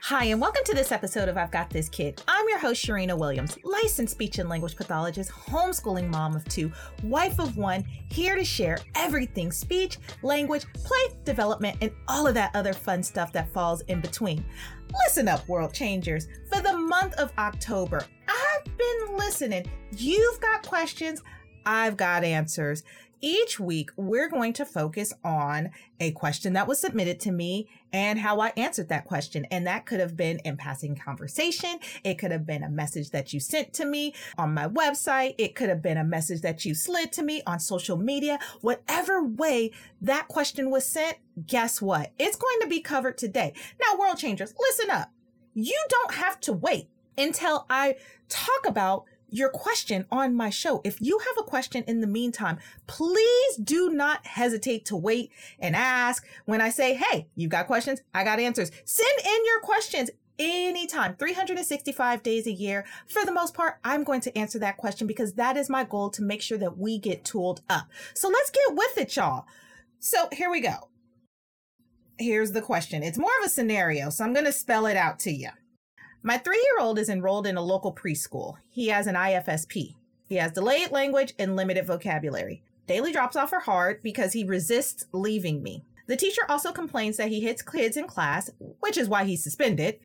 Hi, and welcome to this episode of I've Got This Kid. I'm your host, Sharina Williams, licensed speech and language pathologist, homeschooling mom of two, wife of one, here to share everything speech, language, play, development, and all of that other fun stuff that falls in between. Listen up, world changers. For the month of October, I've been listening. You've got questions, I've got answers. Each week, we're going to focus on a question that was submitted to me and how I answered that question. And that could have been in passing conversation. It could have been a message that you sent to me on my website. It could have been a message that you slid to me on social media. Whatever way that question was sent, guess what? It's going to be covered today. Now, world changers, listen up. You don't have to wait until I talk about your question on my show. If you have a question in the meantime, please do not hesitate to wait and ask when I say, Hey, you've got questions? I got answers. Send in your questions anytime, 365 days a year. For the most part, I'm going to answer that question because that is my goal to make sure that we get tooled up. So let's get with it, y'all. So here we go. Here's the question. It's more of a scenario, so I'm going to spell it out to you. My three year old is enrolled in a local preschool. He has an IFSP. He has delayed language and limited vocabulary. Daily drops off are hard because he resists leaving me. The teacher also complains that he hits kids in class, which is why he's suspended.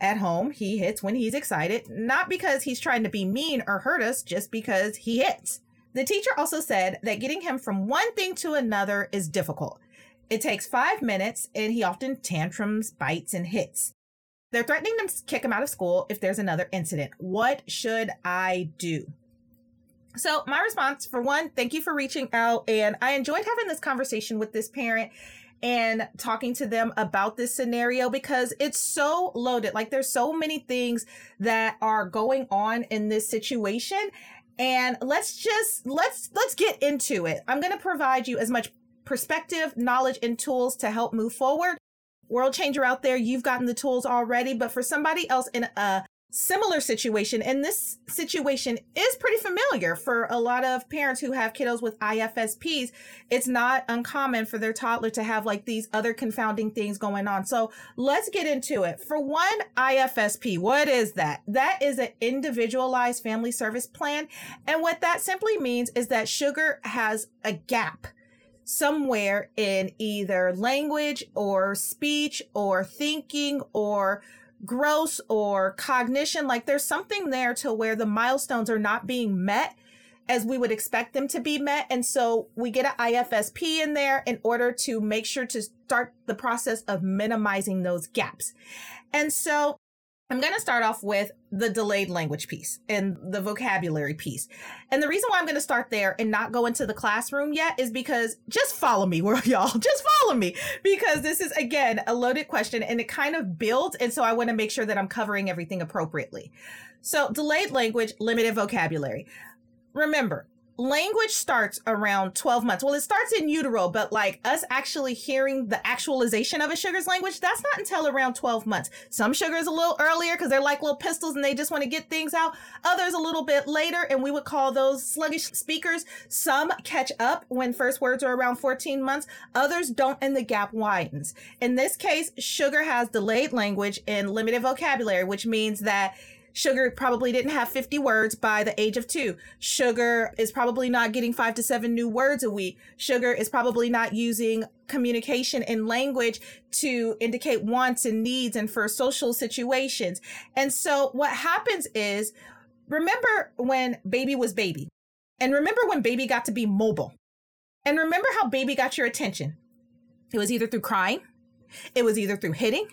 At home, he hits when he's excited, not because he's trying to be mean or hurt us, just because he hits. The teacher also said that getting him from one thing to another is difficult. It takes five minutes and he often tantrums, bites, and hits. They're threatening to kick him out of school if there's another incident. What should I do? So, my response for one, thank you for reaching out. And I enjoyed having this conversation with this parent and talking to them about this scenario because it's so loaded. Like, there's so many things that are going on in this situation. And let's just let's let's get into it. I'm going to provide you as much perspective, knowledge, and tools to help move forward world changer out there, you've gotten the tools already, but for somebody else in a similar situation, and this situation is pretty familiar for a lot of parents who have kiddos with IFSPs. It's not uncommon for their toddler to have like these other confounding things going on. So let's get into it. For one, IFSP, what is that? That is an individualized family service plan. And what that simply means is that sugar has a gap somewhere in either language or speech or thinking or gross or cognition. Like there's something there to where the milestones are not being met as we would expect them to be met. And so we get an IFSP in there in order to make sure to start the process of minimizing those gaps. And so I'm going to start off with the delayed language piece and the vocabulary piece. And the reason why I'm going to start there and not go into the classroom yet is because just follow me, y'all. Just follow me because this is again a loaded question and it kind of builds. And so I want to make sure that I'm covering everything appropriately. So delayed language, limited vocabulary. Remember, language starts around 12 months. Well, it starts in utero, but like us actually hearing the actualization of a sugar's language, that's not until around 12 months. Some sugars a little earlier because they're like little pistols and they just want to get things out. Others a little bit later, and we would call those sluggish speakers. Some catch up when first words are around 14 months. Others don't, and the gap widens. In this case, sugar has delayed language and limited vocabulary, which means that Sugar probably didn't have 50 words by the age of two. Sugar is probably not getting five to seven new words a week. Sugar is probably not using communication and language to indicate wants and needs and for social situations. And so what happens is, remember when baby was baby and remember when baby got to be mobile and remember how baby got your attention. It was either through crying. It was either through hitting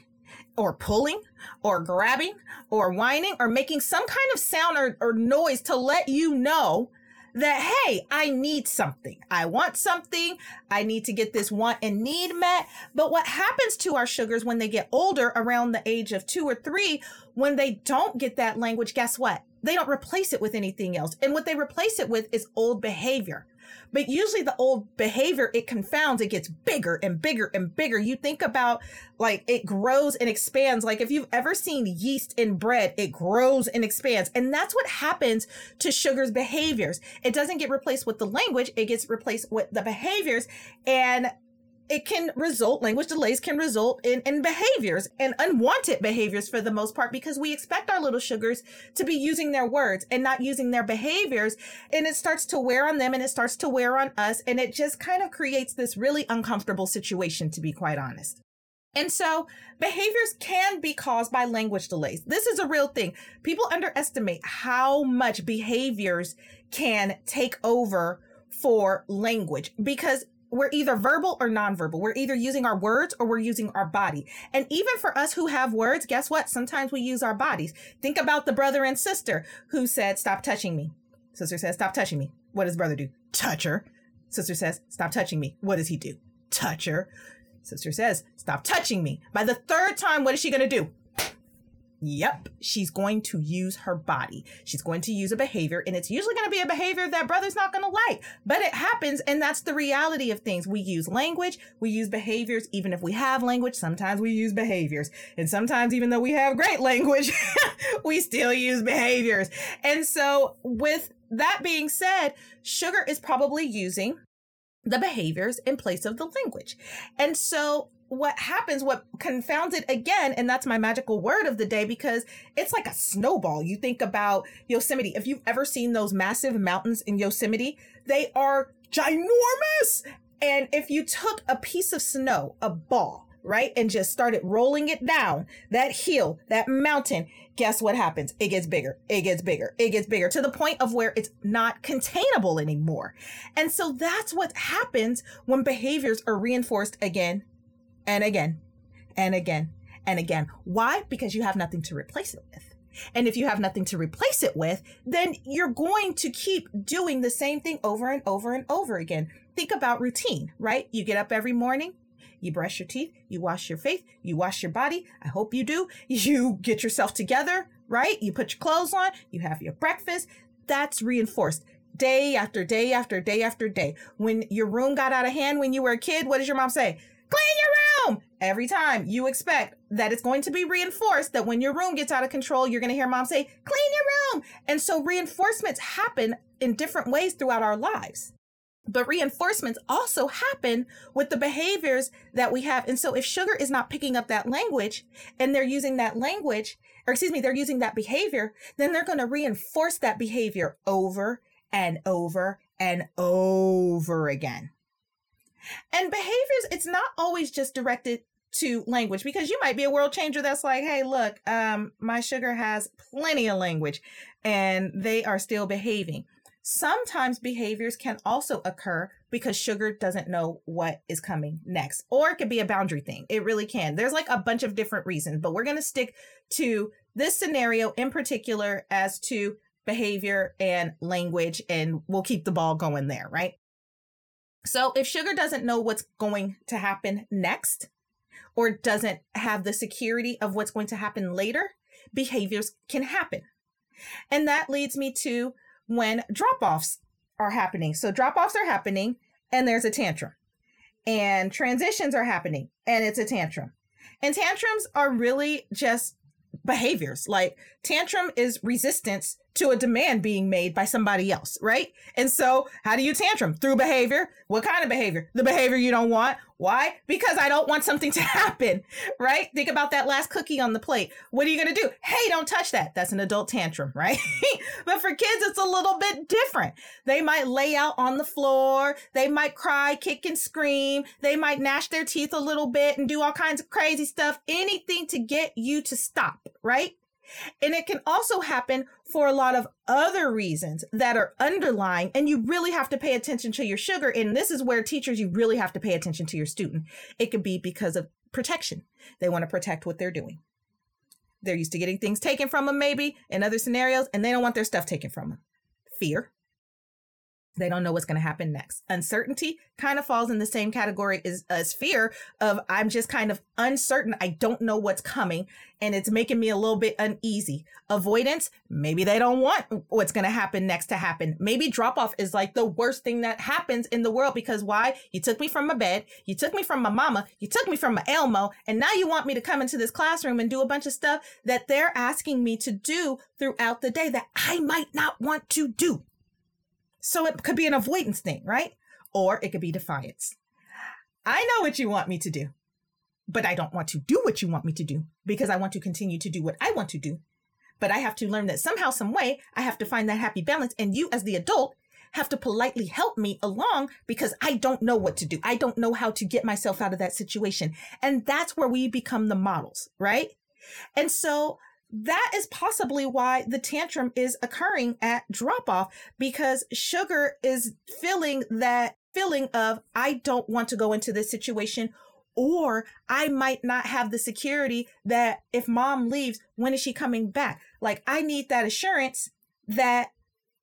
or pulling or grabbing or whining or making some kind of sound or, or noise to let you know that, hey, I need something. I want something. I need to get this want and need met. But what happens to our sugars when they get older around the age of two or three, when they don't get that language, guess what? They don't replace it with anything else. And what they replace it with is old behavior. But usually the old behavior, it confounds, it gets bigger and bigger and bigger. You think about like it grows and expands. Like if you've ever seen yeast in bread, it grows and expands. And that's what happens to sugar's behaviors. It doesn't get replaced with the language. It gets replaced with the behaviors. And it can result, language delays can result in, in behaviors and unwanted behaviors for the most part because we expect our little sugars to be using their words and not using their behaviors. And it starts to wear on them and it starts to wear on us. And it just kind of creates this really uncomfortable situation, to be quite honest. And so behaviors can be caused by language delays. This is a real thing. People underestimate how much behaviors can take over for language because we're either verbal or nonverbal. We're either using our words or we're using our body. And even for us who have words, guess what? Sometimes we use our bodies. Think about the brother and sister who said, Stop touching me. Sister says, Stop touching me. What does brother do? Touch her. Sister says, Stop touching me. What does he do? Touch her. Sister says, Stop touching me. By the third time, what is she going to do? Yep, she's going to use her body. She's going to use a behavior, and it's usually going to be a behavior that brother's not going to like. But it happens, and that's the reality of things. We use language, we use behaviors. Even if we have language, sometimes we use behaviors. And sometimes, even though we have great language, we still use behaviors. And so, with that being said, sugar is probably using the behaviors in place of the language. And so what happens, what confounds it again, and that's my magical word of the day because it's like a snowball. You think about Yosemite. If you've ever seen those massive mountains in Yosemite, they are ginormous. And if you took a piece of snow, a ball, right, and just started rolling it down that hill, that mountain, guess what happens? It gets bigger, it gets bigger, it gets bigger to the point of where it's not containable anymore. And so that's what happens when behaviors are reinforced again and again and again and again. Why? Because you have nothing to replace it with. And if you have nothing to replace it with, then you're going to keep doing the same thing over and over and over again. Think about routine, right? You get up every morning, you brush your teeth, you wash your face, you wash your body. I hope you do. You get yourself together, right? You put your clothes on, you have your breakfast. That's reinforced day after day after day after day. When your room got out of hand when you were a kid, what does your mom say? Clean your room! Every time you expect that it's going to be reinforced that when your room gets out of control, you're going to hear mom say, clean your room. And so reinforcements happen in different ways throughout our lives. But reinforcements also happen with the behaviors that we have. And so if sugar is not picking up that language and they're using that language, or excuse me, they're using that behavior, then they're going to reinforce that behavior over and over and over again. And behaviors, it's not always just directed to language because you might be a world changer that's like, hey, look, um, my sugar has plenty of language and they are still behaving. Sometimes behaviors can also occur because sugar doesn't know what is coming next, or it could be a boundary thing. It really can. There's like a bunch of different reasons, but we're going to stick to this scenario in particular as to behavior and language, and we'll keep the ball going there, right? So if sugar doesn't know what's going to happen next, or doesn't have the security of what's going to happen later, behaviors can happen. And that leads me to when drop offs are happening. So drop offs are happening and there's a tantrum. And transitions are happening and it's a tantrum. And tantrums are really just behaviors. Like tantrum is resistance to a demand being made by somebody else, right? And so, how do you tantrum? Through behavior. What kind of behavior? The behavior you don't want. Why? Because I don't want something to happen, right? Think about that last cookie on the plate. What are you going to do? Hey, don't touch that. That's an adult tantrum, right? but for kids, it's a little bit different. They might lay out on the floor. They might cry, kick, and scream. They might gnash their teeth a little bit and do all kinds of crazy stuff. Anything to get you to stop, right? And it can also happen for a lot of other reasons that are underlying, and you really have to pay attention to your sugar. And this is where teachers, you really have to pay attention to your student. It could be because of protection. They want to protect what they're doing. They're used to getting things taken from them, maybe in other scenarios, and they don't want their stuff taken from them. Fear, they don't know what's going to happen next. Uncertainty kind of falls in the same category as, as fear of I'm just kind of uncertain. I don't know what's coming and it's making me a little bit uneasy. Avoidance, maybe they don't want what's going to happen next to happen. Maybe drop off is like the worst thing that happens in the world because why? You took me from my bed. You took me from my mama. You took me from my Elmo. And now you want me to come into this classroom and do a bunch of stuff that they're asking me to do throughout the day that I might not want to do. So it could be an avoidance thing, right? Or it could be defiance. I know what you want me to do, but I don't want to do what you want me to do because I want to continue to do what I want to do. But I have to learn that somehow, some way, I have to find that happy balance. And you, as the adult, have to politely help me along because I don't know what to do. I don't know how to get myself out of that situation. And that's where we become the models, right? And so that is possibly why the tantrum is occurring at drop off because sugar is feeling that feeling of, I don't want to go into this situation or I might not have the security that if mom leaves, when is she coming back? Like, I need that assurance that,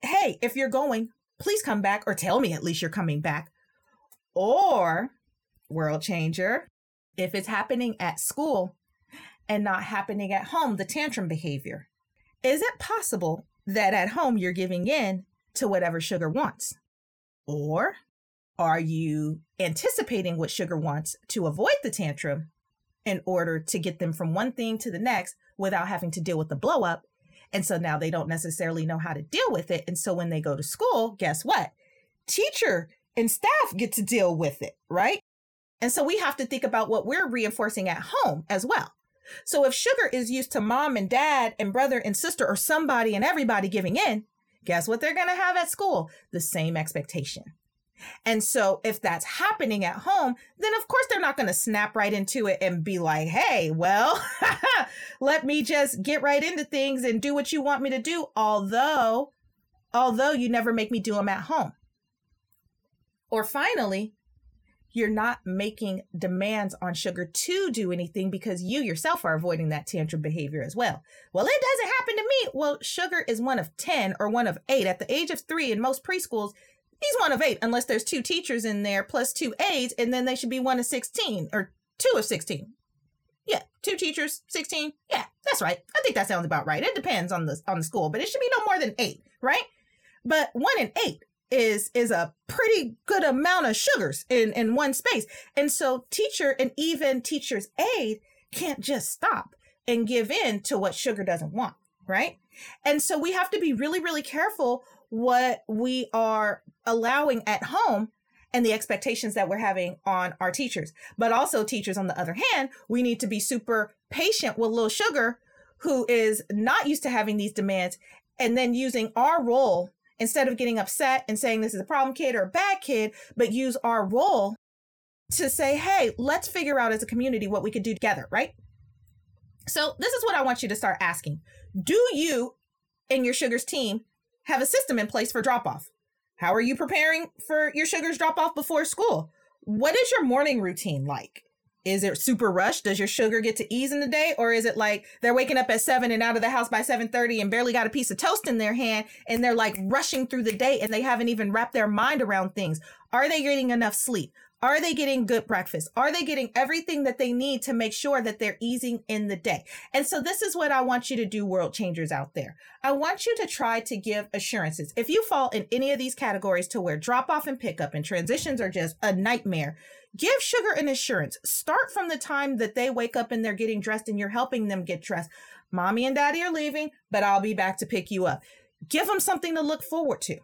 hey, if you're going, please come back or tell me at least you're coming back. Or, world changer, if it's happening at school and not happening at home, the tantrum behavior. Is it possible that at home you're giving in to whatever sugar wants? Or are you anticipating what sugar wants to avoid the tantrum in order to get them from one thing to the next without having to deal with the blow up and so now they don't necessarily know how to deal with it. And so when they go to school, guess what? Teacher and staff get to deal with it, right? And so we have to think about what we're reinforcing at home as well. So if sugar is used to mom and dad and brother and sister or somebody and everybody giving in, guess what they're going to have at school? The same expectation. And so if that's happening at home, then of course they're not going to snap right into it and be like, hey, well, let me just get right into things and do what you want me to do. Although, although you never make me do them at home. Or finally, you're not making demands on sugar to do anything because you yourself are avoiding that tantrum behavior as well. Well, it doesn't happen to me. Well, sugar is one of 10 or one of eight. At the age of three in most preschools, he's one of eight, unless there's two teachers in there plus two aides, and then they should be one of 16 or two of 16. Yeah, two teachers, 16. Yeah, that's right. I think that sounds about right. It depends on the on the school, but it should be no more than eight, right? But one in eight is is a pretty good amount of sugars in in one space. And so teacher and even teacher's aide can't just stop and give in to what sugar doesn't want, right? And so we have to be really really careful what we are allowing at home and the expectations that we're having on our teachers. But also, teachers, on the other hand, we need to be super patient with little sugar who is not used to having these demands and then using our role instead of getting upset and saying this is a problem kid or a bad kid, but use our role to say, hey, let's figure out as a community what we could do together, right? So, this is what I want you to start asking Do you and your sugars team have a system in place for drop off? How are you preparing for your sugars drop off before school? What is your morning routine like? Is it super rushed? Does your sugar get to ease in the day? Or is it like they're waking up at seven and out of the house by 7:30 and barely got a piece of toast in their hand and they're like rushing through the day and they haven't even wrapped their mind around things? Are they getting enough sleep? Are they getting good breakfast? Are they getting everything that they need to make sure that they're easing in the day? And so this is what I want you to do, world changers out there. I want you to try to give assurances. If you fall in any of these categories to where drop off and pickup and transitions are just a nightmare, give sugar an assurance. Start from the time that they wake up and they're getting dressed and you're helping them get dressed. Mommy and daddy are leaving, but I'll be back to pick you up. Give them something to look forward to.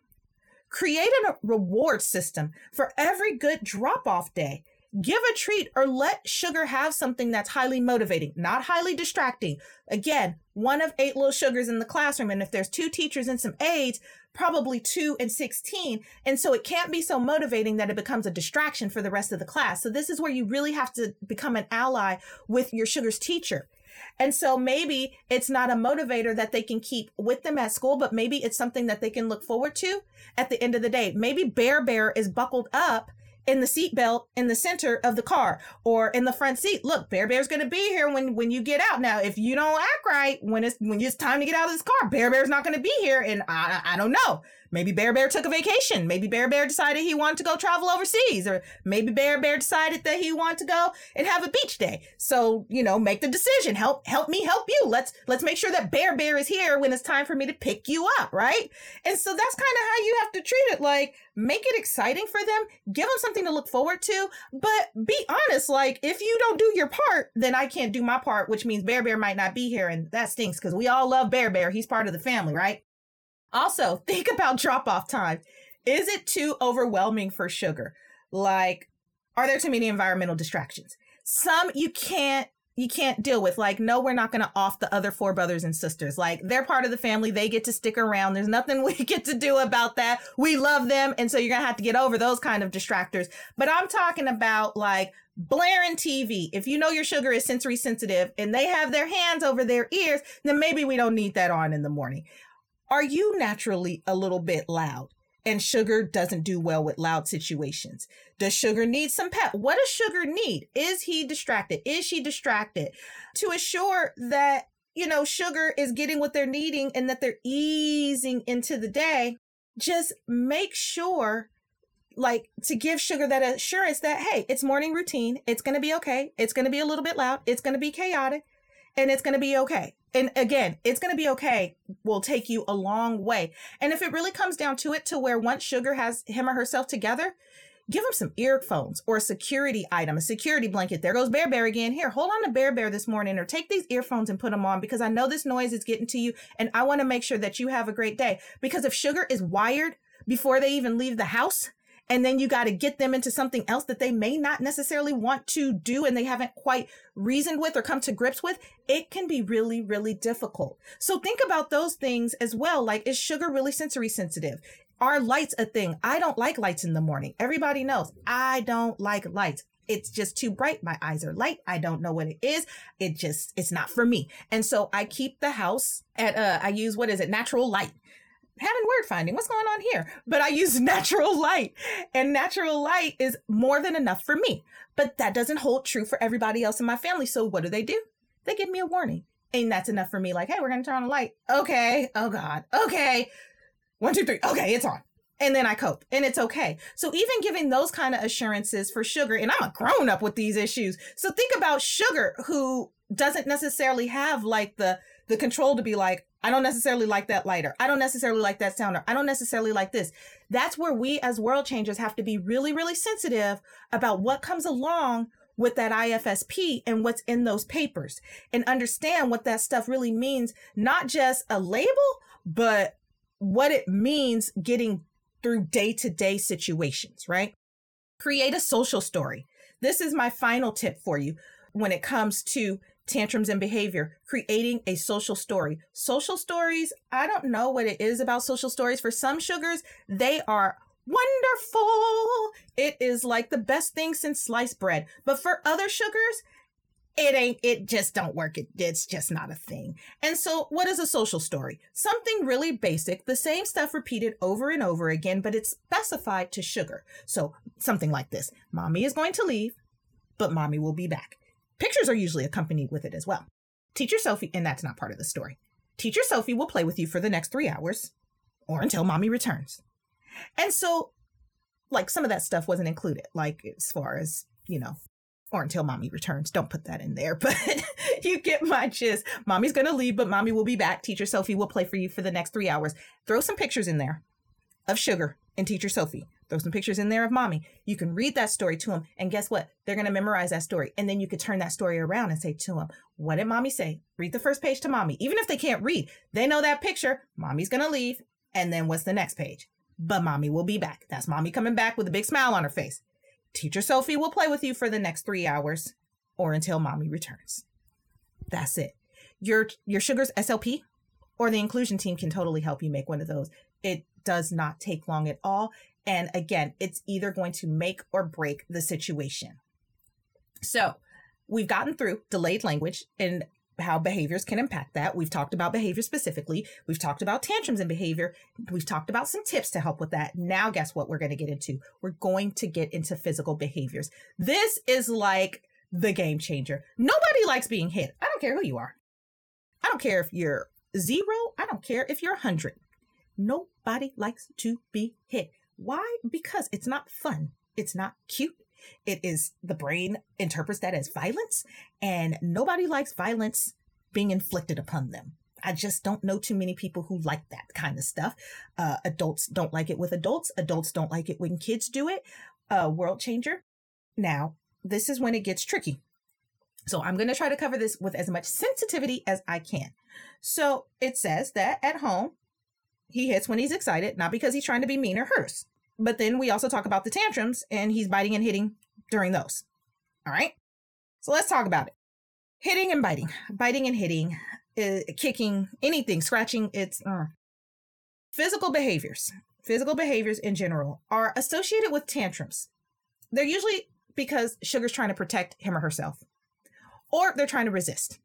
Create a reward system for every good drop off day. Give a treat or let sugar have something that's highly motivating, not highly distracting. Again, one of eight little sugars in the classroom. And if there's two teachers and some aides, probably two and 16. And so it can't be so motivating that it becomes a distraction for the rest of the class. So this is where you really have to become an ally with your sugars teacher. And so maybe it's not a motivator that they can keep with them at school, but maybe it's something that they can look forward to at the end of the day. Maybe Bear Bear is buckled up in the seatbelt in the center of the car or in the front seat. Look, Bear Bear's going to be here when when you get out. Now, if you don't act right when it's when it's time to get out of this car, Bear Bear's not going to be here, and I I don't know. Maybe Bear Bear took a vacation. Maybe Bear Bear decided he wanted to go travel overseas. Or maybe Bear Bear decided that he wanted to go and have a beach day. So, you know, make the decision. Help help me help you. Let's let's make sure that Bear Bear is here when it's time for me to pick you up, right? And so that's kind of how you have to treat it. Like, make it exciting for them, give them something to look forward to, but be honest. Like, if you don't do your part, then I can't do my part, which means Bear Bear might not be here. And that stinks because we all love Bear Bear. He's part of the family, right? Also, think about drop off time. Is it too overwhelming for sugar? Like, Are there too many environmental distractions? Some you can't you can't deal with. Like no we're not going to off the other four brothers and sisters. Like they're part of the family. They get to stick around. There's nothing we get to do about that. We love them and so you're going to have to get over those kind of distractors. But i'm talking about like blaring tv if you know your sugar is sensory sensitive and they have their hands over their ears then maybe we don't need that on in the morning are you naturally a little bit loud and sugar doesn't do well with loud situations. Does sugar need some pep? What does sugar need? Is he distracted? Is she distracted? To assure that, you know, sugar is getting what they're needing and that they're easing into the day, just make sure like to give sugar that assurance that hey it's morning routine it's going to be okay it's going to be a little bit loud it's going to be chaotic and it's going to be okay and again, it's going to be okay will take you a long way. And if it really comes down to it, to where once Sugar has him or herself together, give him some earphones or a security item, a security blanket. There goes Bear Bear again. Here, hold on to Bear Bear this morning or take these earphones and put them on because I know this noise is getting to you and I want to make sure that you have a great day. Because if Sugar is wired before they even leave the house, and then you got to get them into something else that they may not necessarily want to do and they haven't quite reasoned with or come to grips with, it can be really, really difficult. So think about those things as well. Like, is sugar really sensory sensitive? Are lights a thing? I don't like lights in the morning. Everybody knows I don't like lights it's just too bright. My eyes are light. I don't know what it is. It just, it's not for me. And so I keep the house at, uh, I use, what is it? Natural light having word finding. What's going on here? But I use natural light, and natural light is more than enough for me. But that doesn't hold true for everybody else in my family. So what do they do? They give me a warning. And that's enough for me. Like, hey, we're to turn on the light. Okay. Oh, God. Okay. One, two, three. Okay, it's on. And then I cope and it's okay. So even giving those kind of assurances for sugar, and I'm a grown up with these issues. So think about sugar who doesn't necessarily have like the the control to be like, I don't necessarily like that lighter. I don't necessarily like that sounder. I don't necessarily like this. That's where we as world changers have to be really, really sensitive about what comes along with that IFSP and what's in those papers and understand what that stuff really means, not just a label, but what it means getting through day to day situations, right? Create a social story. This is my final tip for you when it comes to tantrums and behavior, creating a social story. Social stories, I don't know what it is about social stories. For some sugars, they are wonderful. It is like the best thing since sliced bread. But for other sugars, it ain't, it just don't work. It, it's just not a thing. And so what is a social story? Something really basic, the same stuff repeated over and over again, but it's specified to sugar. So something like this. Mommy is going to leave, but mommy will be back. Pictures are usually accompanied with it as well. Teacher Sophie, and that's not part of the story. Teacher Sophie will play with you for the next three hours or until mommy returns. And so, like, some of that stuff wasn't included, like, as far as, you know, or until mommy returns. Don't put that in there, but you get my gist. Mommy's going to leave, but mommy will be back. Teacher Sophie will play for you for the next three hours. Throw some pictures in there of sugar and Teacher Sophie. Throw some pictures in there of mommy. You can read that story to them. And guess what? They're going to memorize that story. And then you could turn that story around and say to them, What did mommy say? Read the first page to mommy. Even if they can't read, they know that picture. Mommy's going to leave. And then what's the next page? But mommy will be back. That's mommy coming back with a big smile on her face. Teacher Sophie will play with you for the next three hours or until mommy returns. That's it. Your your sugar's SLP or the inclusion team can totally help you make one of those. It does not take long at all. And again, it's either going to make or break the situation. So we've gotten through delayed language and how behaviors can impact that. We've talked about behavior specifically. We've talked about tantrums and behavior. We've talked about some tips to help with that. Now, guess what we're going to get into? We're going to get into physical behaviors. This is like the game changer. Nobody likes being hit. I don't care who you are. I don't care if you're zero. I don't care if you're a hundred. Nobody likes to be hit. Why? Because it's not fun. It's not cute. It is the brain interprets that as violence, and nobody likes violence being inflicted upon them. I just don't know too many people who like that kind of stuff. Uh, adults don't like it with adults. Adults don't like it when kids do it. Uh, world changer. Now, this is when it gets tricky. So I'm going to try to cover this with as much sensitivity as I can. So it says that at home, he hits when he's excited, not because he's trying to be mean or hurt. But then we also talk about the tantrums and he's biting and hitting during those. All right. So let's talk about it. Hitting and biting, biting and hitting, uh, kicking, anything, scratching. It's uh. physical behaviors. Physical behaviors in general are associated with tantrums. They're usually because Sugar's trying to protect him or herself, or they're trying to resist.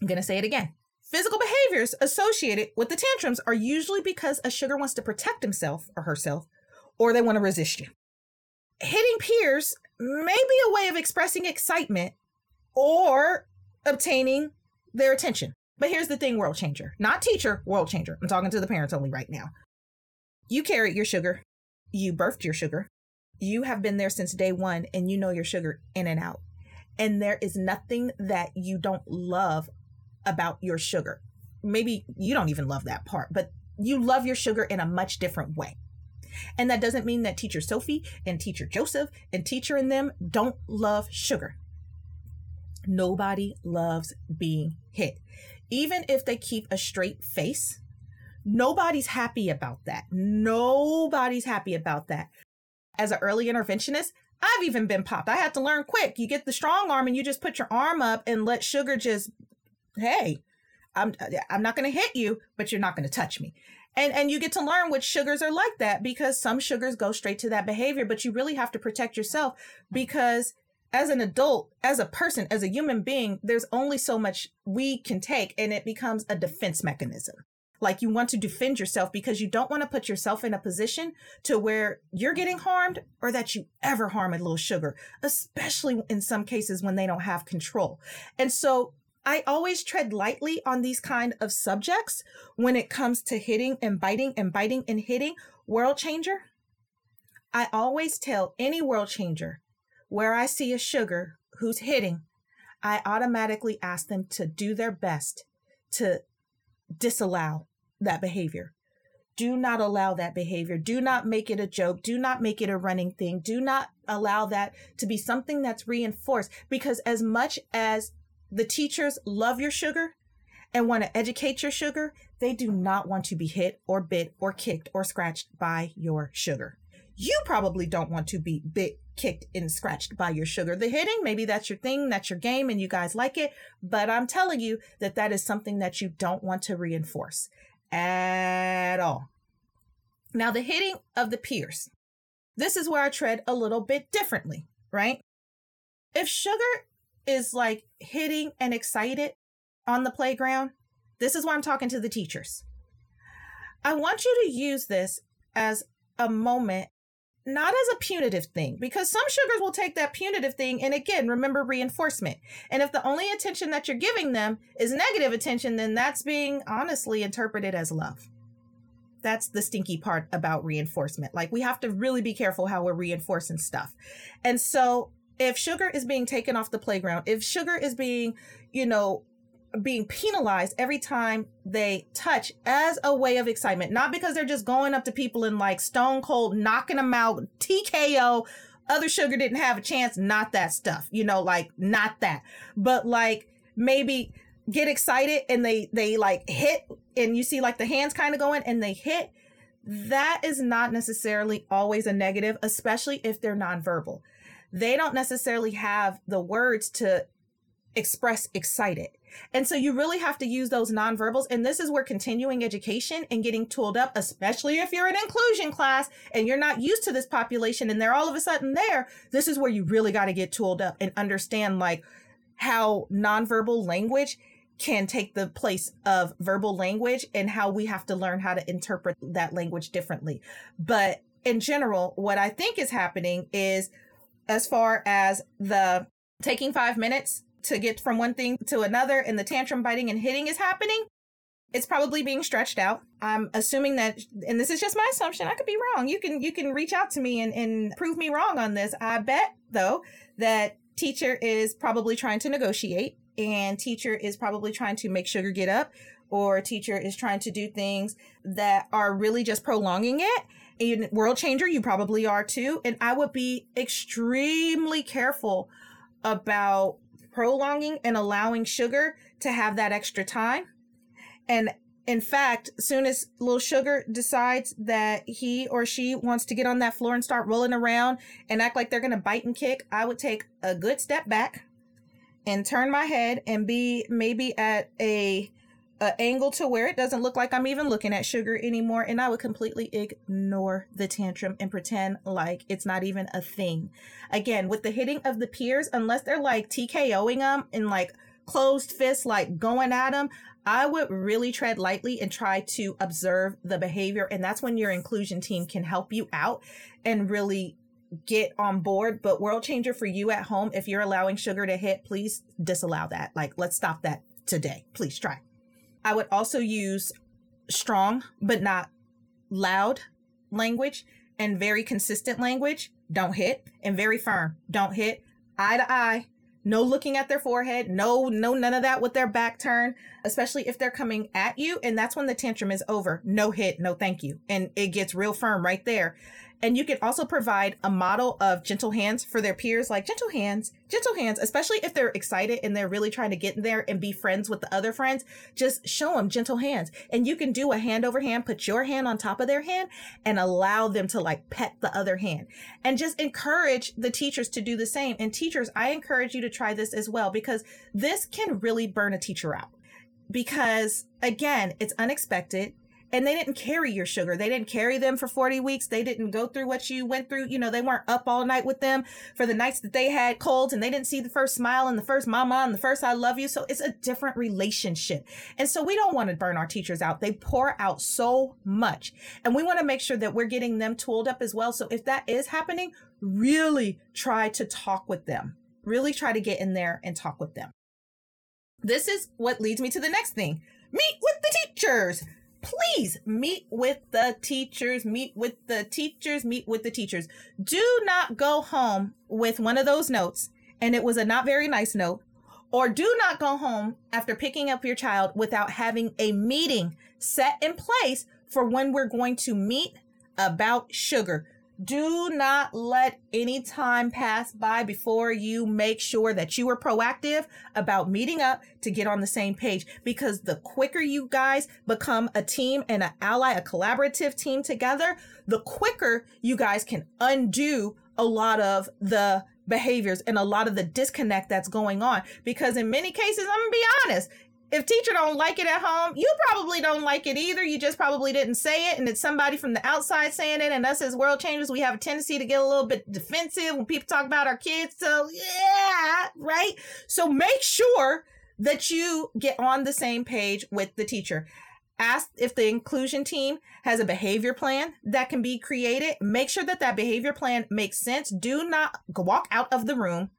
I'm going to say it again. Physical behaviors associated with the tantrums are usually because a sugar wants to protect himself or herself, or they want to resist you. Hitting peers may be a way of expressing excitement or obtaining their attention. But here's the thing, world changer, not teacher, world changer. I'm talking to the parents only right now. You carried your sugar, you birthed your sugar, you have been there since day one, and you know your sugar in and out. And there is nothing that you don't love about your sugar. Maybe you don't even love that part, but you love your sugar in a much different way. And that doesn't mean that teacher Sophie and teacher Joseph and teacher and them don't love sugar. Nobody loves being hit. Even if they keep a straight face, nobody's happy about that. Nobody's happy about that. As an early interventionist, I've even been popped. I had to learn quick. You get the strong arm and you just put your arm up and let sugar just hey, I'm uh, I'm not going to hit you, but you're not going to touch me. And and you get to learn which sugars are like that because some sugars go straight to that behavior, but you really have to protect yourself because as an adult, as a person, as a human being, there's only so much we can take and it becomes a defense mechanism. Like you want to defend yourself because you don't want to put yourself in a position to where you're getting harmed or that you ever harm a little sugar, especially in some cases when they don't have control. And so I always tread lightly on these kind of subjects when it comes to hitting and biting and biting and hitting. World changer. I always tell any world changer where I see a sugar who's hitting, I automatically ask them to do their best to disallow that behavior. Do not allow that behavior. Do not make it a joke. Do not make it a running thing. Do not allow that to be something that's reinforced because as much as the teachers love your sugar and want to educate your sugar, they do not want to be hit or bit or kicked or scratched by your sugar. You probably don't want to be bit, kicked, and scratched by your sugar. The hitting, maybe that's your thing, that's your game, and you guys like it. But I'm telling you that that is something that you don't want to reinforce at all. Now, the hitting of the peers. This is where I tread a little bit differently, right? If sugar is like hitting and excited on the playground, this is why I'm talking to the teachers. I want you to use this as a moment, not as a punitive thing, because some sugars will take that punitive thing. And again, remember reinforcement. And if the only attention that you're giving them is negative attention, then that's being honestly interpreted as love. That's the stinky part about reinforcement. Like we have to really be careful how we're reinforcing stuff. And so if sugar is being taken off the playground, if sugar is being, you know, being penalized every time they touch as a way of excitement, not because they're just going up to people and like stone cold knocking them out, TKO, other sugar didn't have a chance, not that stuff, you know, like not that, but like maybe get excited and they, they like hit and you see like the hands kind of going and they hit. That is not necessarily always a negative, especially if they're nonverbal they don't necessarily have the words to express excited. And so you really have to use those nonverbals. And this is where continuing education and getting tooled up, especially if you're in inclusion class and you're not used to this population and they're all of a sudden there, this is where you really got to get tooled up and understand like how nonverbal language can take the place of verbal language and how we have to learn how to interpret that language differently. But in general, what I think is happening is as far as the taking five minutes to get from one thing to another and the tantrum biting and hitting is happening, it's probably being stretched out. I'm assuming that, and this is just my assumption. I could be wrong. You can you can reach out to me and, and prove me wrong on this. I bet though that teacher is probably trying to negotiate, and teacher is probably trying to make sugar get up, or teacher is trying to do things that are really just prolonging it a world changer, you probably are too. And I would be extremely careful about prolonging and allowing sugar to have that extra time. And in fact, as soon as little sugar decides that he or she wants to get on that floor and start rolling around and act like they're going to bite and kick, I would take a good step back and turn my head and be maybe at a, a angle to where it doesn't look like I'm even looking at sugar anymore and I would completely ignore the tantrum and pretend like it's not even a thing. Again, with the hitting of the peers, unless they're like TKOing them and like closed fists like going at them, I would really tread lightly and try to observe the behavior. And that's when your inclusion team can help you out and really get on board. But world changer for you at home, if you're allowing sugar to hit, please disallow that. Like, let's stop that today. Please try. I would also use strong, but not loud language and very consistent language. Don't hit and very firm. Don't hit eye to eye. No looking at their forehead. No no none of that with their back turned especially if they're coming at you and that's when the tantrum is over. No hit no thank you. And it gets real firm right there and you can also provide a model of gentle hands for their peers, like gentle hands, gentle hands, especially if they're excited and they're really trying to get in there and be friends with the other friends. Just show them gentle hands. And you can do a hand over hand, put your hand on top of their hand and allow them to like pet the other hand and just encourage the teachers to do the same. And teachers, I encourage you to try this as well because this can really burn a teacher out because again, it's unexpected and they didn't carry your sugar. They didn't carry them for 40 weeks. They didn't go through what you went through. You know, they weren't up all night with them for the nights that they had colds and they didn't see the first smile and the first mama and the first I love you. So it's a different relationship. And so we don't want to burn our teachers out. They pour out so much and we want to make sure that we're getting them tooled up as well. So if that is happening, really try to talk with them. Really try to get in there and talk with them. This is what leads me to the next thing. Meet with the teachers please meet with the teachers, meet with the teachers, meet with the teachers. Do not go home with one of those notes and it was a not very nice note, or do not go home after picking up your child without having a meeting set in place for when we're going to meet about sugar. Do not let any time pass by before you make sure that you are proactive about meeting up to get on the same page because the quicker you guys become a team and an ally, a collaborative team together, the quicker you guys can undo a lot of the behaviors and a lot of the disconnect that's going on. Because in many cases i'm gonna be honest if teacher don't like it at home, you probably don't like it either. You just probably didn't say it, and it's somebody from the outside saying it. And us as world changers, we have a tendency to get a little bit defensive when people talk about our kids. So yeah, right. So make sure that you get on the same page with the teacher. Ask if the inclusion team has a behavior plan that can be created. Make sure that that behavior plan makes sense. Do not walk out of the room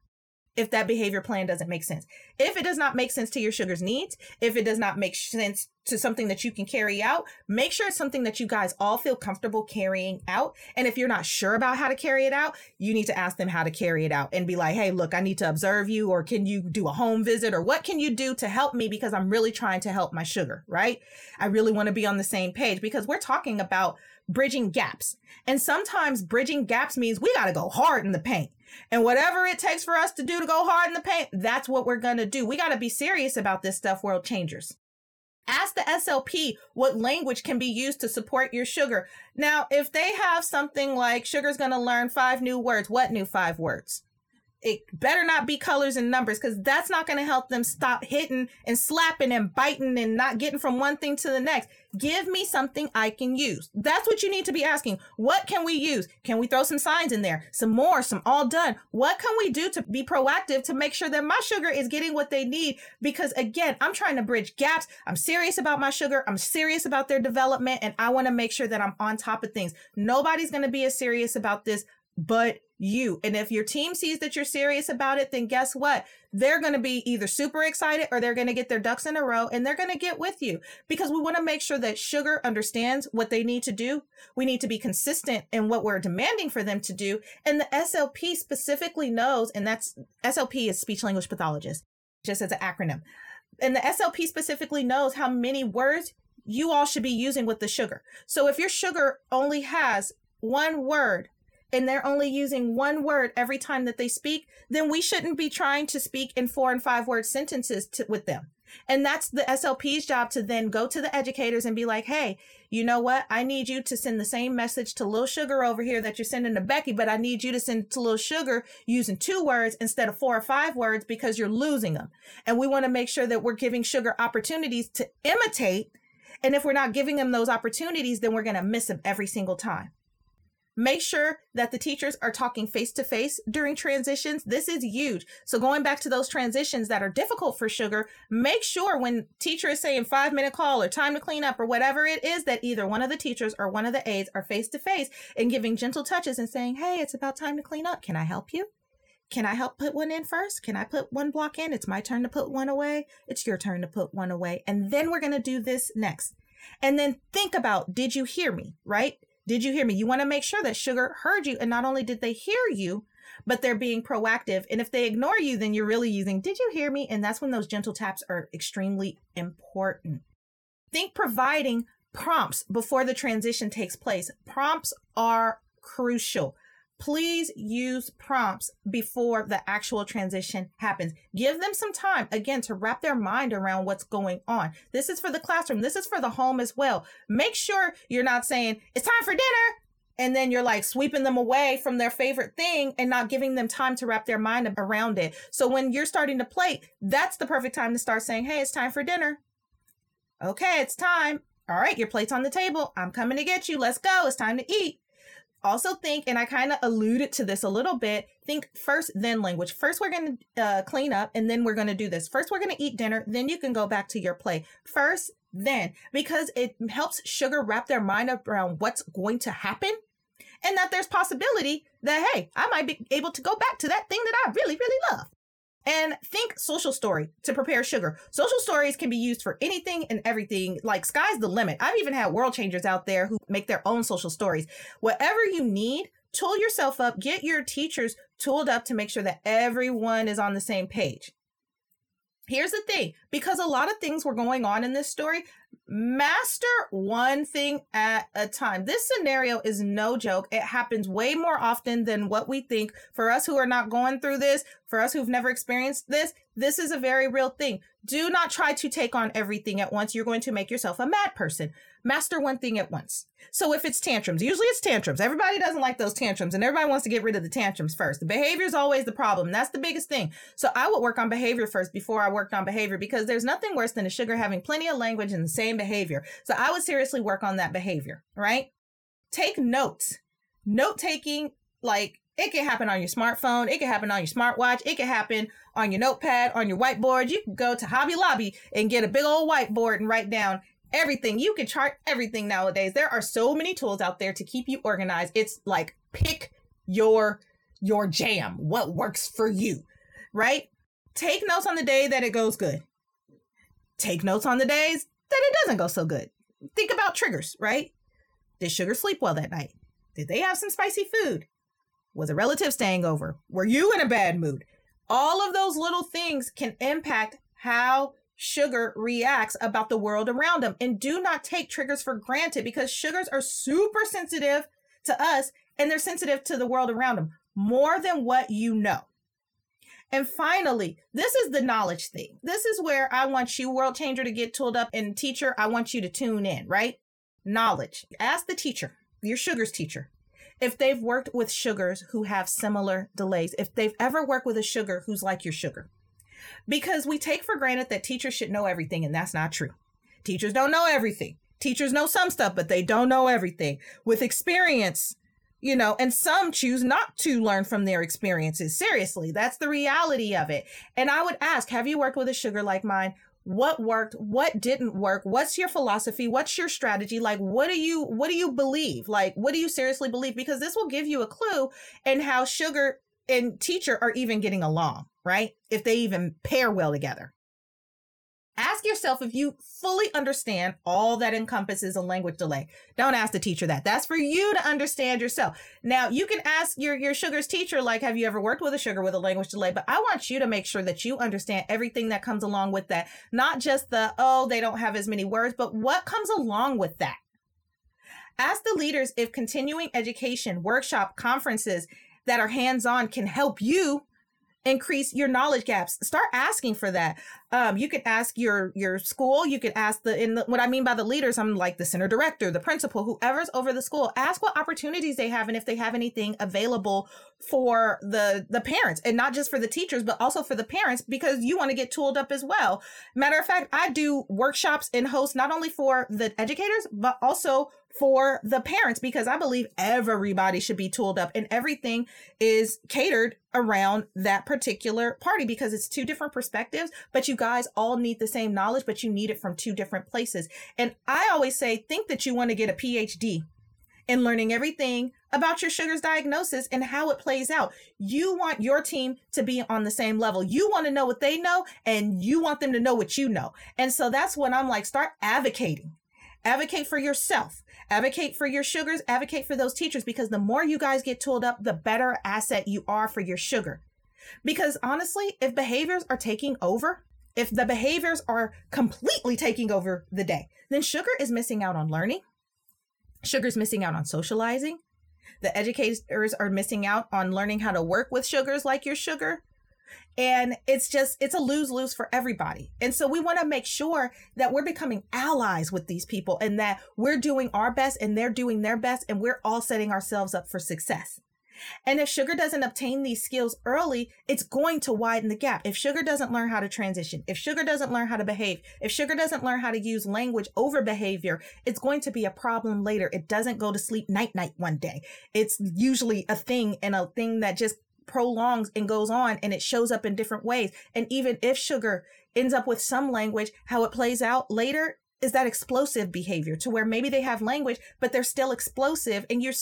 if that behavior plan doesn't make sense. If it does not make sense to your sugar's needs, if it does not make sense to something that you can carry out, make sure it's something that you guys all feel comfortable carrying out. And if you're not sure about how to carry it out, you need to ask them how to carry it out and be like, hey, look, I need to observe you, or can you do a home visit, or what can you do to help me? Because I'm really trying to help my sugar, right? I really want to be on the same page because we're talking about bridging gaps. And sometimes bridging gaps means we got to go hard in the paint. And whatever it takes for us to do to go hard in the paint, that's what we're going to do. We got to be serious about this stuff, world changers. Ask the SLP what language can be used to support your sugar. Now, if they have something like sugar's going to learn five new words, what new five words? It better not be colors and numbers because that's not going to help them stop hitting and slapping and biting and not getting from one thing to the next. Give me something I can use. That's what you need to be asking. What can we use? Can we throw some signs in there? Some more, some all done. What can we do to be proactive to make sure that my sugar is getting what they need? Because again, I'm trying to bridge gaps. I'm serious about my sugar. I'm serious about their development and I want to make sure that I'm on top of things. Nobody's going to be as serious about this but you. And if your team sees that you're serious about it, then guess what? They're going to be either super excited or they're going to get their ducks in a row and they're going to get with you because we want to make sure that sugar understands what they need to do. We need to be consistent in what we're demanding for them to do. And the SLP specifically knows, and that's SLP is speech language pathologist, just as an acronym. And the SLP specifically knows how many words you all should be using with the sugar. So if your sugar only has one word and they're only using one word every time that they speak, then we shouldn't be trying to speak in four and five word sentences to, with them. And that's the SLP's job to then go to the educators and be like, hey, you know what? I need you to send the same message to Little Sugar over here that you're sending to Becky, but I need you to send to Little Sugar using two words instead of four or five words because you're losing them. And we want to make sure that we're giving Sugar opportunities to imitate. And if we're not giving them those opportunities, then we're going to miss them every single time. Make sure that the teachers are talking face to face during transitions. This is huge. So going back to those transitions that are difficult for sugar, make sure when teacher is saying five minute call or time to clean up or whatever it is that either one of the teachers or one of the aides are face to face and giving gentle touches and saying, Hey, it's about time to clean up. Can I help you? Can I help put one in first? Can I put one block in? It's my turn to put one away. It's your turn to put one away. And then we're going to do this next. And then think about, did you hear me? Right? Did you hear me? You want to make sure that sugar heard you. And not only did they hear you, but they're being proactive. And if they ignore you, then you're really using, did you hear me? And that's when those gentle taps are extremely important. Think providing prompts before the transition takes place. Prompts are crucial please use prompts before the actual transition happens. Give them some time, again, to wrap their mind around what's going on. This is for the classroom, this is for the home as well. Make sure you're not saying, it's time for dinner. And then you're like sweeping them away from their favorite thing and not giving them time to wrap their mind around it. So when you're starting to plate, that's the perfect time to start saying, Hey, it's time for dinner. Okay, it's time. All right, your plate's on the table. I'm coming to get you. Let's go. It's time to eat also think, and I kind of alluded to this a little bit, think first, then language. First, we're going to uh, clean up, and then we're going to do this. First, we're going to eat dinner, then you can go back to your play. First, then, because it helps sugar wrap their mind around what's going to happen and that there's possibility that, hey, I might be able to go back to that thing that I really, really love. And think social story to prepare sugar. Social stories can be used for anything and everything. Like sky's the limit. I've even had world changers out there who make their own social stories. Whatever you need, tool yourself up, get your teachers tooled up to make sure that everyone is on the same page. Here's the thing because a lot of things were going on in this story, master one thing at a time. This scenario is no joke. It happens way more often than what we think. For us who are not going through this, for us who've never experienced this, this is a very real thing. Do not try to take on everything at once. You're going to make yourself a mad person. Master one thing at once. So if it's tantrums, usually it's tantrums. Everybody doesn't like those tantrums and everybody wants to get rid of the tantrums first. The behavior is always the problem. That's the biggest thing. So I would work on behavior first before I worked on behavior because there's nothing worse than a sugar having plenty of language and the same behavior. So I would seriously work on that behavior, right? Take notes. Note taking, like it can happen on your smartphone. It can happen on your smartwatch. It can happen on your notepad, on your whiteboard. You can go to Hobby Lobby and get a big old whiteboard and write down everything. You can chart everything nowadays. There are so many tools out there to keep you organized. It's like pick your your jam. What works for you, right? Take notes on the day that it goes good. Take notes on the days that it doesn't go so good. Think about triggers, right? Did Sugar sleep well that night? Did they have some spicy food? Was a relative staying over? Were you in a bad mood? All of those little things can impact how sugar reacts about the world around them. And do not take triggers for granted because sugars are super sensitive to us and they're sensitive to the world around them more than what you know. And finally, this is the knowledge thing. This is where I want you, world changer, to get tooled up. And teacher, I want you to tune in, right? Knowledge. Ask the teacher, your sugars teacher, if they've worked with sugars who have similar delays, if they've ever worked with a sugar who's like your sugar. Because we take for granted that teachers should know everything, and that's not true. Teachers don't know everything. Teachers know some stuff, but they don't know everything. With experience, you know, and some choose not to learn from their experiences. Seriously, that's the reality of it. And I would ask, have you worked with a sugar like mine? what worked what didn't work what's your philosophy what's your strategy like what do you what do you believe like what do you seriously believe because this will give you a clue in how sugar and teacher are even getting along right if they even pair well together Ask yourself if you fully understand all that encompasses a language delay. Don't ask the teacher that. That's for you to understand yourself. Now, you can ask your, your sugars teacher, like, have you ever worked with a sugar with a language delay? But I want you to make sure that you understand everything that comes along with that. Not just the, oh, they don't have as many words, but what comes along with that. Ask the leaders if continuing education, workshop, conferences that are hands on can help you increase your knowledge gaps. Start asking for that. Um, you can ask your your school. You can ask the in the, what i mean by the leaders i'm like the center director the principal whoever's over the school. Ask what opportunities they have and if they have anything available for the the parents and not just for the teachers but also for the parents because you want to get tooled up as well. Matter of fact i do workshops and host not only for the educators but also for the parents because I believe everybody should be tooled up and everything is catered around that particular party because it's two different perspectives, but you guys all need the same knowledge, but you need it from two different places. And I always say, think that you want to get a PhD in learning everything about your sugar's diagnosis and how it plays out. You want your team to be on the same level. You want to know what they know and you want them to know what you know. And so that's when I'm like, start advocating. Advocate for yourself Advocate for your sugars, advocate for those teachers because the more you guys get tooled up, the better asset you are for your sugar. Because honestly, if behaviors are taking over, if the behaviors are completely taking over the day, then sugar is missing out on learning. Sugar's missing out on socializing. The educators are missing out on learning how to work with sugars like your sugar and it's just it's a lose-lose for everybody and so we want to make sure that we're becoming allies with these people and that we're doing our best and they're doing their best and we're all setting ourselves up for success and if sugar doesn't obtain these skills early, it's going to widen the gap. If sugar doesn't learn how to transition, if sugar doesn't learn how to behave, if sugar doesn't learn how to use language over behavior, it's going to be a problem later. It doesn't go to sleep night night one day. It's usually a thing and a thing that just prolongs and goes on and it shows up in different ways. And even if sugar ends up with some language, how it plays out later is that explosive behavior to where maybe they have language, but they're still explosive and you're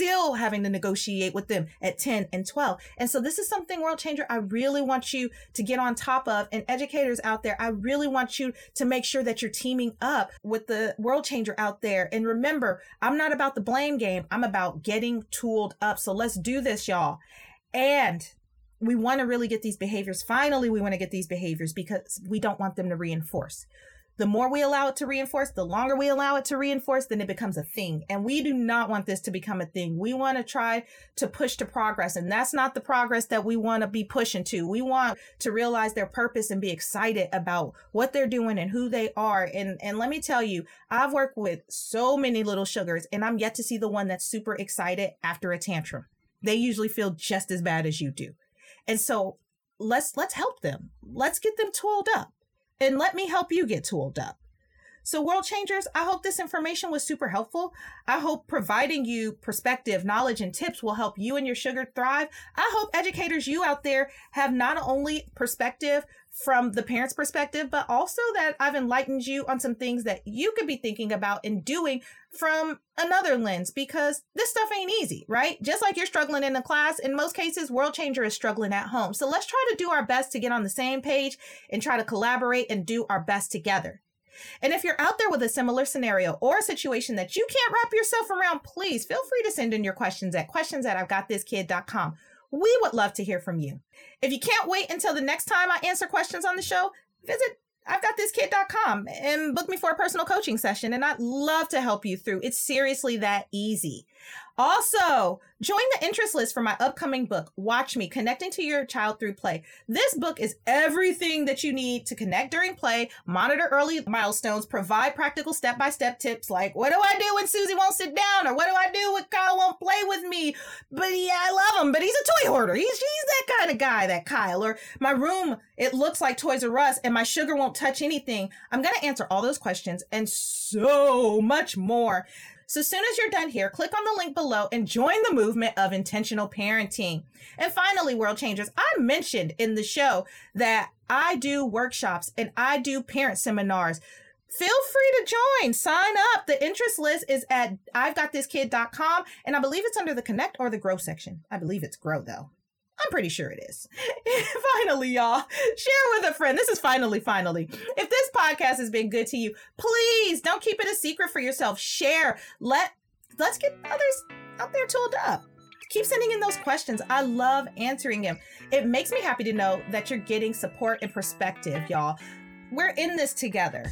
still having to negotiate with them at 10 and 12. And so this is something world changer I really want you to get on top of and educators out there, I really want you to make sure that you're teaming up with the world changer out there. And remember, I'm not about the blame game. I'm about getting tooled up. So let's do this, y'all. And we want to really get these behaviors. Finally, we want to get these behaviors because we don't want them to reinforce. The more we allow it to reinforce, the longer we allow it to reinforce, then it becomes a thing. And we do not want this to become a thing. We want to try to push to progress. And that's not the progress that we want to be pushing to. We want to realize their purpose and be excited about what they're doing and who they are. And, and let me tell you, I've worked with so many little sugars and I'm yet to see the one that's super excited after a tantrum they usually feel just as bad as you do. And so let's let's help them. Let's get them tooled up. And let me help you get tooled up. So, world changers, I hope this information was super helpful. I hope providing you perspective, knowledge, and tips will help you and your sugar thrive. I hope educators, you out there, have not only perspective from the parent's perspective, but also that I've enlightened you on some things that you could be thinking about and doing from another lens because this stuff ain't easy, right? Just like you're struggling in the class, in most cases, World Changer is struggling at home. So let's try to do our best to get on the same page and try to collaborate and do our best together. And if you're out there with a similar scenario or a situation that you can't wrap yourself around, please feel free to send in your questions at questions at I've got this kid.com. We would love to hear from you. If you can't wait until the next time I answer questions on the show, visit I've got this kid.com and book me for a personal coaching session and I'd love to help you through. It's seriously that easy. Also, join the interest list for my upcoming book, Watch Me Connecting to Your Child Through Play. This book is everything that you need to connect during play, monitor early milestones, provide practical step by step tips like what do I do when Susie won't sit down, or what do I do when Kyle won't play with me? But yeah, I love him, but he's a toy hoarder. He's, he's that kind of guy, that Kyle. Or my room, it looks like Toys R Us, and my sugar won't touch anything. I'm going to answer all those questions and so much more. So as soon as you're done here, click on the link below and join the movement of intentional parenting. And finally, world changers, I mentioned in the show that I do workshops and I do parent seminars feel free to join. Sign up. The interest list is at I've got this kid.com and I believe it's under the connect or the grow section. I believe it's grow though. I'm pretty sure it is. finally, y'all, share with a friend. This is finally, finally. If this podcast has been good to you, please don't keep it a secret for yourself. Share. Let let's get others out there tooled up. Keep sending in those questions. I love answering them. It makes me happy to know that you're getting support and perspective, y'all. We're in this together.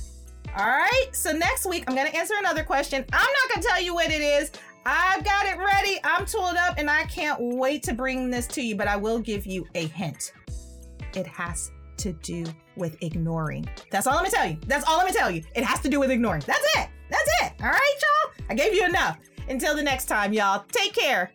All right. So next week, I'm going to answer another question. I'm not going to tell you what it is. I've got it ready. I'm tooled up and I can't wait to bring this to you, but I will give you a hint. it has to do with ignoring. That's all I'm gonna tell you. That's all I'm gonna tell you. It has to do with ignoring. That's it. That's it. All right, y'all? I gave you enough. Until the next time, y'all, take care.